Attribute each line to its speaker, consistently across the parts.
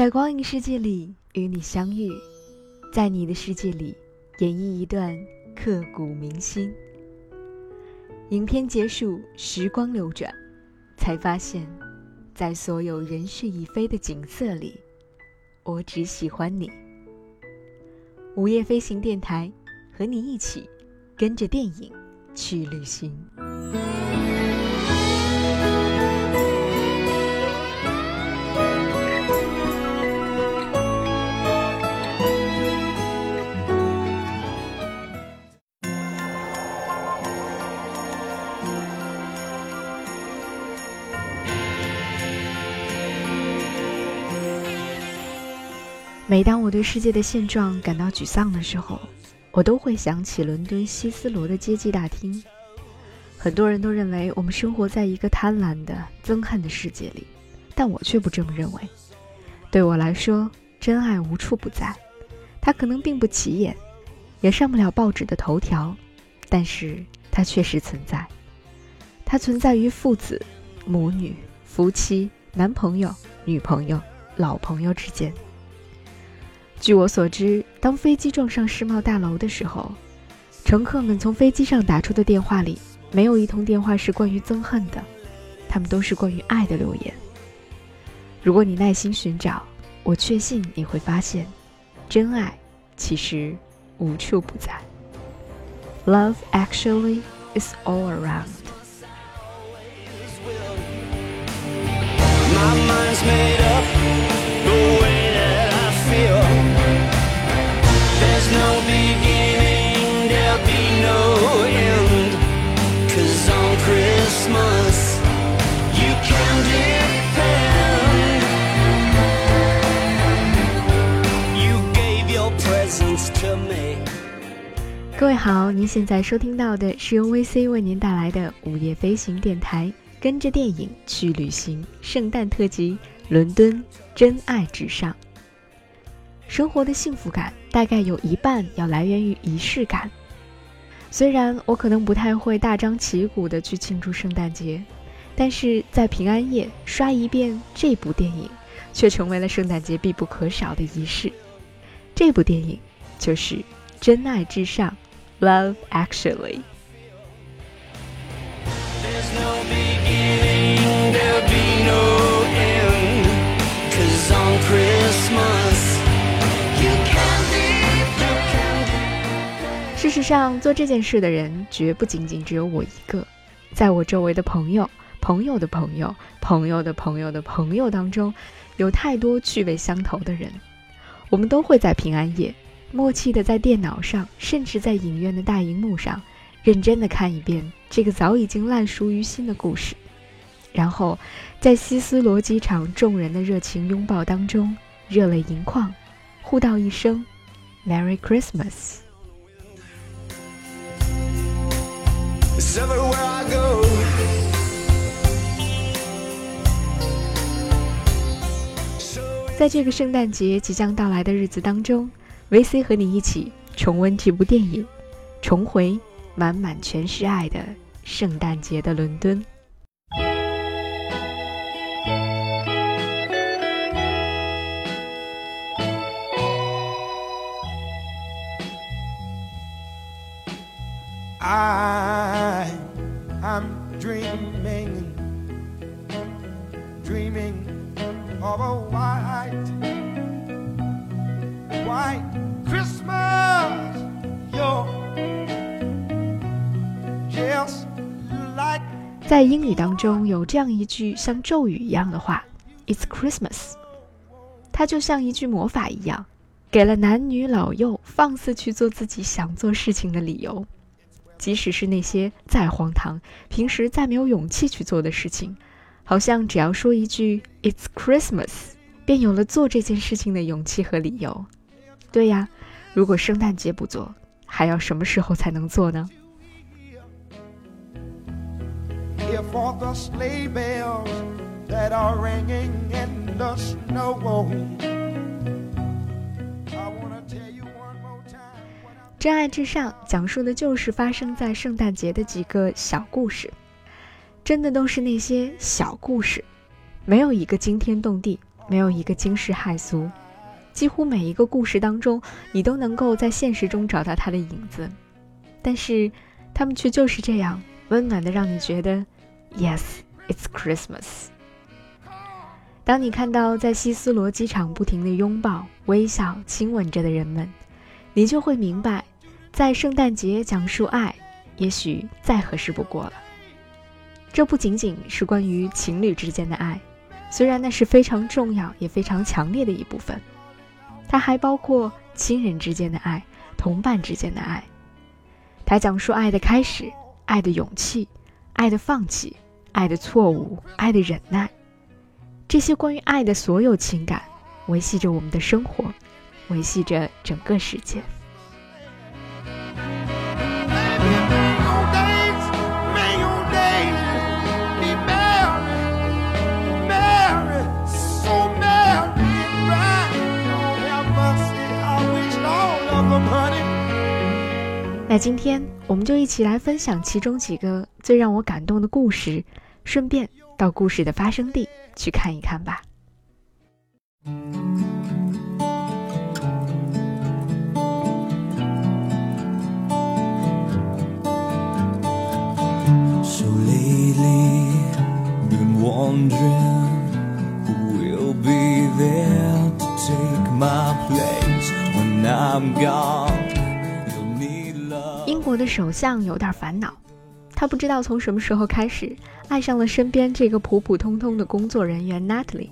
Speaker 1: 在光影世界里与你相遇，在你的世界里演绎一段刻骨铭心。影片结束，时光流转，才发现，在所有人事已非的景色里，我只喜欢你。午夜飞行电台，和你一起跟着电影去旅行。每当我对世界的现状感到沮丧的时候，我都会想起伦敦希斯罗的接机大厅。很多人都认为我们生活在一个贪婪的、憎恨的世界里，但我却不这么认为。对我来说，真爱无处不在。它可能并不起眼，也上不了报纸的头条，但是它确实存在。它存在于父子、母女、夫妻、男朋友、女朋友、老朋友之间。据我所知，当飞机撞上世贸大楼的时候，乘客们从飞机上打出的电话里，没有一通电话是关于憎恨的，他们都是关于爱的留言。如果你耐心寻找，我确信你会发现，真爱其实无处不在。Love actually is all around.
Speaker 2: no beginning, there'll be no end. Cause on Christmas, you can depend. You gave your presents to me.
Speaker 1: 各位好，您现在收听到的是由 VC 为您带来的午夜飞行电台，跟着电影去旅行，圣诞特辑，伦敦，真爱至上。生活的幸福感大概有一半要来源于仪式感。虽然我可能不太会大张旗鼓的去庆祝圣诞节，但是在平安夜刷一遍这部电影，却成为了圣诞节必不可少的仪式。这部电影就是《真爱至上》（Love Actually）。事实上，做这件事的人绝不仅仅只有我一个，在我周围的朋友、朋友的朋友、朋友的朋友的朋友当中，有太多趣味相投的人。我们都会在平安夜，默契的在电脑上，甚至在影院的大荧幕上，认真的看一遍这个早已经烂熟于心的故事，然后在希斯罗机场众人的热情拥抱当中，热泪盈眶，互道一声 “Merry Christmas”。在这个圣诞节即将到来的日子当中，VC 和你一起重温这部电影，重回满满全是爱的圣诞节的伦敦。Dreaming, dreaming of a white, white Christmas. You're just like. 在英语当中有这样一句像咒语一样的话：“It's Christmas。”它就像一句魔法一样，给了男女老幼放肆去做自己想做事情的理由。即使是那些再荒唐、平时再没有勇气去做的事情，好像只要说一句 “It's Christmas”，便有了做这件事情的勇气和理由。对呀，如果圣诞节不做，还要什么时候才能做呢？真爱至上讲述的就是发生在圣诞节的几个小故事，真的都是那些小故事，没有一个惊天动地，没有一个惊世骇俗，几乎每一个故事当中，你都能够在现实中找到它的影子。但是，他们却就是这样温暖的，让你觉得，Yes, it's Christmas。当你看到在希斯罗机场不停的拥抱、微笑、亲吻着的人们，你就会明白，在圣诞节讲述爱，也许再合适不过了。这不仅仅是关于情侣之间的爱，虽然那是非常重要也非常强烈的一部分，它还包括亲人之间的爱、同伴之间的爱。它讲述爱的开始、爱的勇气、爱的放弃、爱的错误、爱的忍耐。这些关于爱的所有情感，维系着我们的生活，维系着整个世界。那今天我们就一起来分享其中几个最让我感动的故事，顺便到故事的发生地去看一看吧。首相有点烦恼，他不知道从什么时候开始爱上了身边这个普普通通的工作人员 Natalie。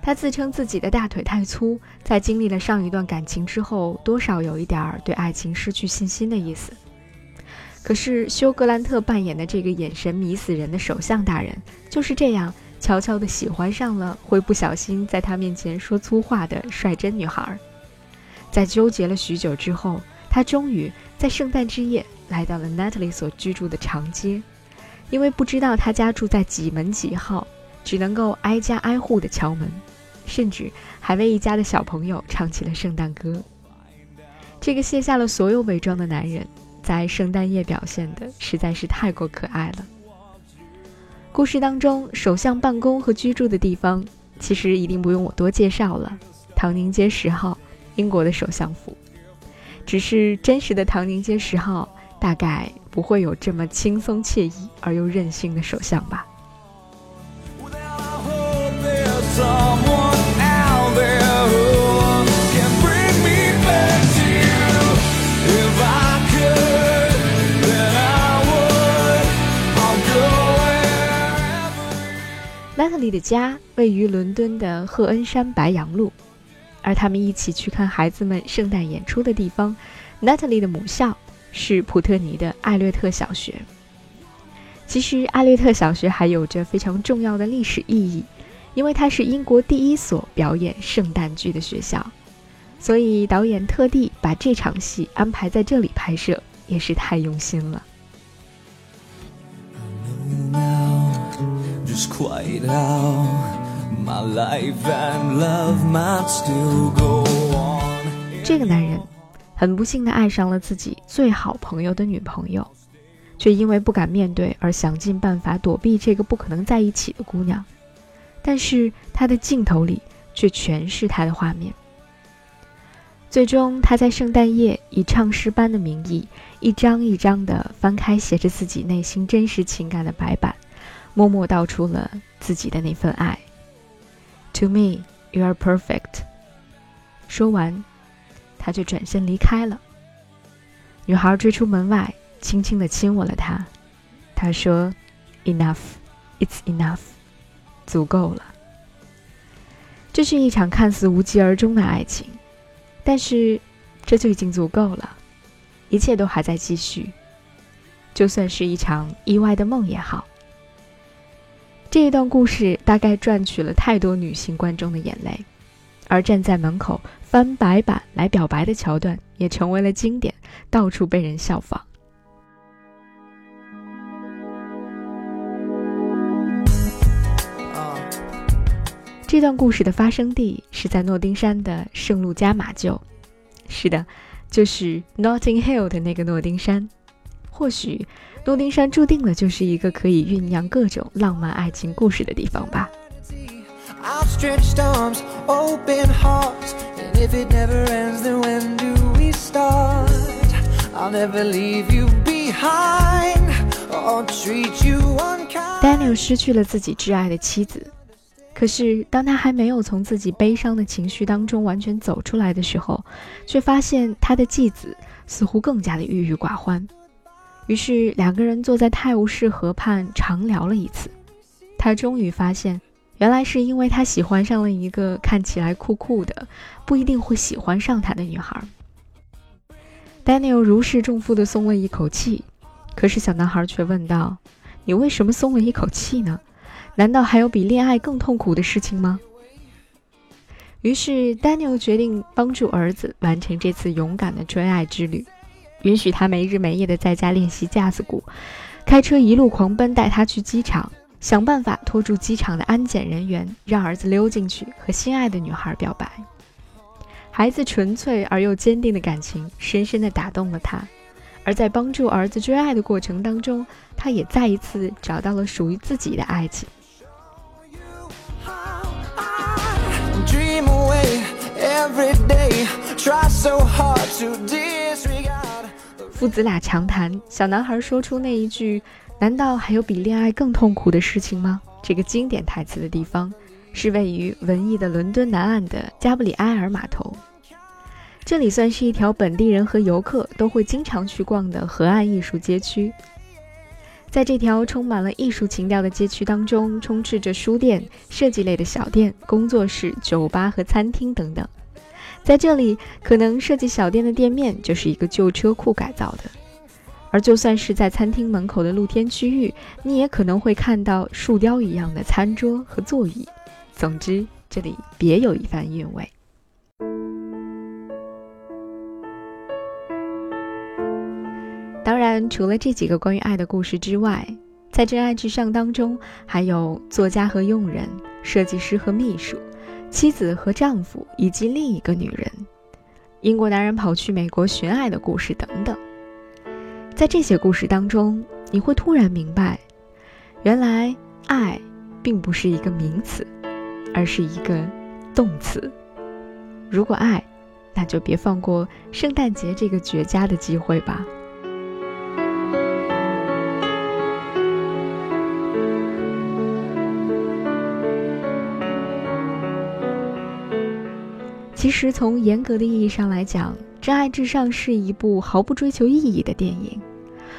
Speaker 1: 他自称自己的大腿太粗，在经历了上一段感情之后，多少有一点儿对爱情失去信心的意思。可是休格兰特扮演的这个眼神迷死人的首相大人，就是这样悄悄地喜欢上了会不小心在他面前说粗话的率真女孩。在纠结了许久之后，他终于。在圣诞之夜，来到了 Natalie 所居住的长街，因为不知道他家住在几门几号，只能够挨家挨户的敲门，甚至还为一家的小朋友唱起了圣诞歌。这个卸下了所有伪装的男人，在圣诞夜表现的实在是太过可爱了。故事当中，首相办公和居住的地方，其实一定不用我多介绍了，唐宁街十号，英国的首相府。只是真实的唐宁街十号，大概不会有这么轻松惬意而又任性的首相吧。娜塔莉的家位于伦敦的赫恩山白杨路。而他们一起去看孩子们圣诞演出的地方，Natalie 的母校是普特尼的艾略特小学。其实，艾略特小学还有着非常重要的历史意义，因为它是英国第一所表演圣诞剧的学校，所以导演特地把这场戏安排在这里拍摄，也是太用心了。这个男人很不幸的爱上了自己最好朋友的女朋友，却因为不敢面对而想尽办法躲避这个不可能在一起的姑娘。但是他的镜头里却全是他的画面。最终，他在圣诞夜以唱诗班的名义，一张一张地翻开写着自己内心真实情感的白板，默默道出了自己的那份爱。To me, you are perfect。说完，他就转身离开了。女孩追出门外，轻轻地亲吻了他。他说：“Enough, it's enough，足够了。”这是一场看似无疾而终的爱情，但是这就已经足够了。一切都还在继续，就算是一场意外的梦也好。这一段故事大概赚取了太多女性观众的眼泪，而站在门口翻白板来表白的桥段也成为了经典，到处被人效仿。这段故事的发生地是在诺丁山的圣路加马厩，是的，就是 Notting Hill 的那个诺丁山。或许。洛丁山注定了就是一个可以酝酿各种浪漫爱情故事的地方吧。Daniel 失去了自己挚爱的妻子可是当他还没有从自己悲伤的情绪当中完全走出来的时候却发现他的继子似乎更加的郁郁寡欢。于是两个人坐在泰晤士河畔长聊了一次。他终于发现，原来是因为他喜欢上了一个看起来酷酷的、不一定会喜欢上他的女孩。Daniel 如释重负地松了一口气，可是小男孩却问道：“你为什么松了一口气呢？难道还有比恋爱更痛苦的事情吗？”于是 Daniel 决定帮助儿子完成这次勇敢的追爱之旅，允许他没日没夜的在家练习架子鼓，开车一路狂奔带他去机场。想办法拖住机场的安检人员，让儿子溜进去和心爱的女孩表白。孩子纯粹而又坚定的感情深深的打动了他，而在帮助儿子追爱的过程当中，他也再一次找到了属于自己的爱情。父子俩长谈，小男孩说出那一句。难道还有比恋爱更痛苦的事情吗？这个经典台词的地方是位于文艺的伦敦南岸的加布里埃尔码头，这里算是一条本地人和游客都会经常去逛的河岸艺术街区。在这条充满了艺术情调的街区当中，充斥着书店、设计类的小店、工作室、酒吧和餐厅等等。在这里，可能设计小店的店面就是一个旧车库改造的。而就算是在餐厅门口的露天区域，你也可能会看到树雕一样的餐桌和座椅。总之，这里别有一番韵味。当然，除了这几个关于爱的故事之外，在《真爱至上》当中，还有作家和佣人、设计师和秘书、妻子和丈夫以及另一个女人、英国男人跑去美国寻爱的故事等等。在这些故事当中，你会突然明白，原来爱并不是一个名词，而是一个动词。如果爱，那就别放过圣诞节这个绝佳的机会吧。其实，从严格的意义上来讲，《真爱至上》是一部毫不追求意义的电影，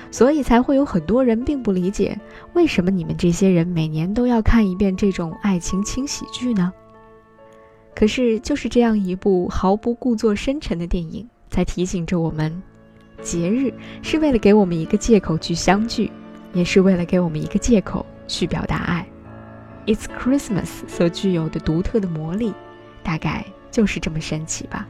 Speaker 1: 所以才会有很多人并不理解，为什么你们这些人每年都要看一遍这种爱情轻喜剧呢？可是，就是这样一部毫不故作深沉的电影，在提醒着我们，节日是为了给我们一个借口去相聚，也是为了给我们一个借口去表达爱。It's Christmas 所具有的独特的魔力，大概。就是这么神奇吧。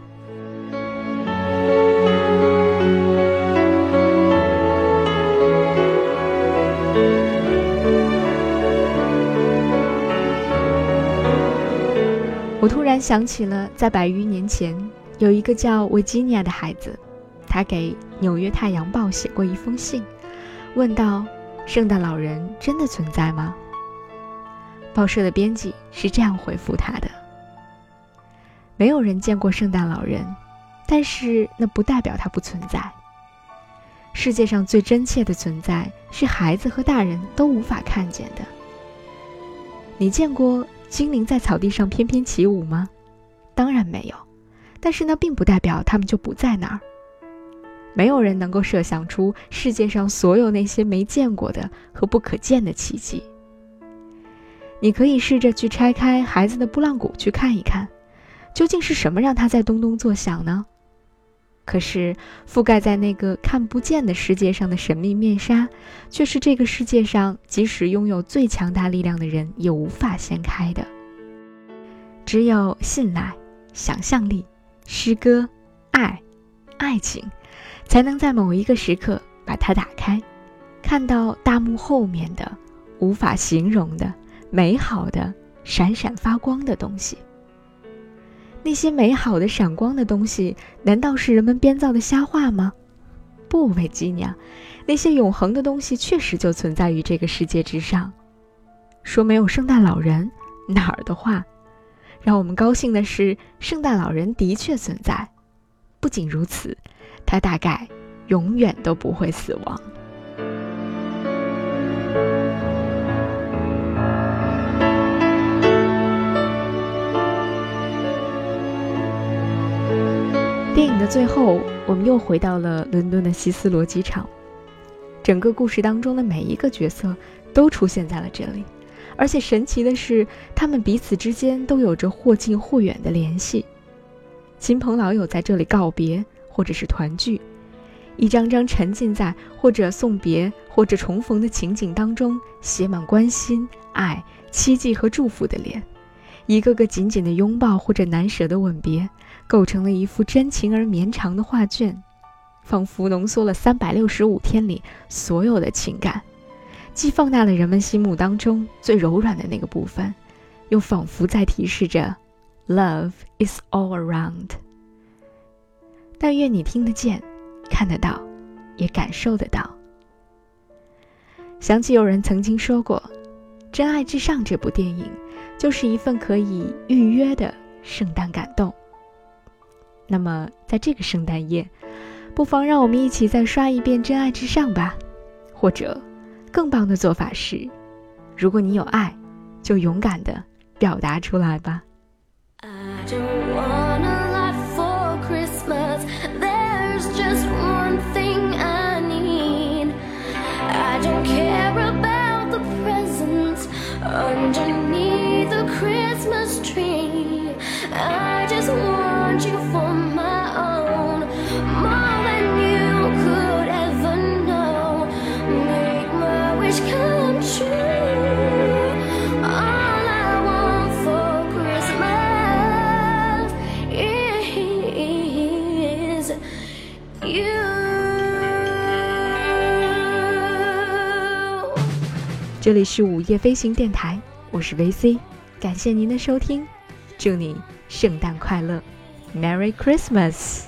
Speaker 1: 我突然想起了，在百余年前，有一个叫维吉尼亚的孩子，他给《纽约太阳报》写过一封信，问道：“圣诞老人真的存在吗？”报社的编辑是这样回复他的。没有人见过圣诞老人，但是那不代表他不存在。世界上最真切的存在是孩子和大人都无法看见的。你见过精灵在草地上翩翩起舞吗？当然没有，但是那并不代表他们就不在那儿。没有人能够设想出世界上所有那些没见过的和不可见的奇迹。你可以试着去拆开孩子的拨浪鼓去看一看。究竟是什么让他在咚咚作响呢？可是覆盖在那个看不见的世界上的神秘面纱，却是这个世界上即使拥有最强大力量的人也无法掀开的。只有信赖、想象力、诗歌、爱、爱情，才能在某一个时刻把它打开，看到大幕后面的无法形容的美好的、闪闪发光的东西。那些美好的、闪光的东西，难道是人们编造的瞎话吗？不，维吉尼亚，那些永恒的东西确实就存在于这个世界之上。说没有圣诞老人，哪儿的话？让我们高兴的是，圣诞老人的确存在。不仅如此，他大概永远都不会死亡。电影的最后，我们又回到了伦敦的希斯罗机场。整个故事当中的每一个角色都出现在了这里，而且神奇的是，他们彼此之间都有着或近或远的联系。亲朋老友在这里告别，或者是团聚，一张张沉浸在或者送别或者重逢的情景当中，写满关心、爱、期冀和祝福的脸，一个个紧紧的拥抱或者难舍的吻别。构成了一幅真情而绵长的画卷，仿佛浓缩了三百六十五天里所有的情感，既放大了人们心目当中最柔软的那个部分，又仿佛在提示着，love is all around。但愿你听得见，看得到，也感受得到。想起有人曾经说过，《真爱至上》这部电影，就是一份可以预约的圣诞感动。那么，在这个圣诞夜，不妨让我们一起再刷一遍《真爱至上》吧。或者，更棒的做法是，如果你有爱，就勇敢的表达出来吧。这里是午夜飞行电台，我是 VC，感谢您的收听，祝你圣诞快乐，Merry Christmas。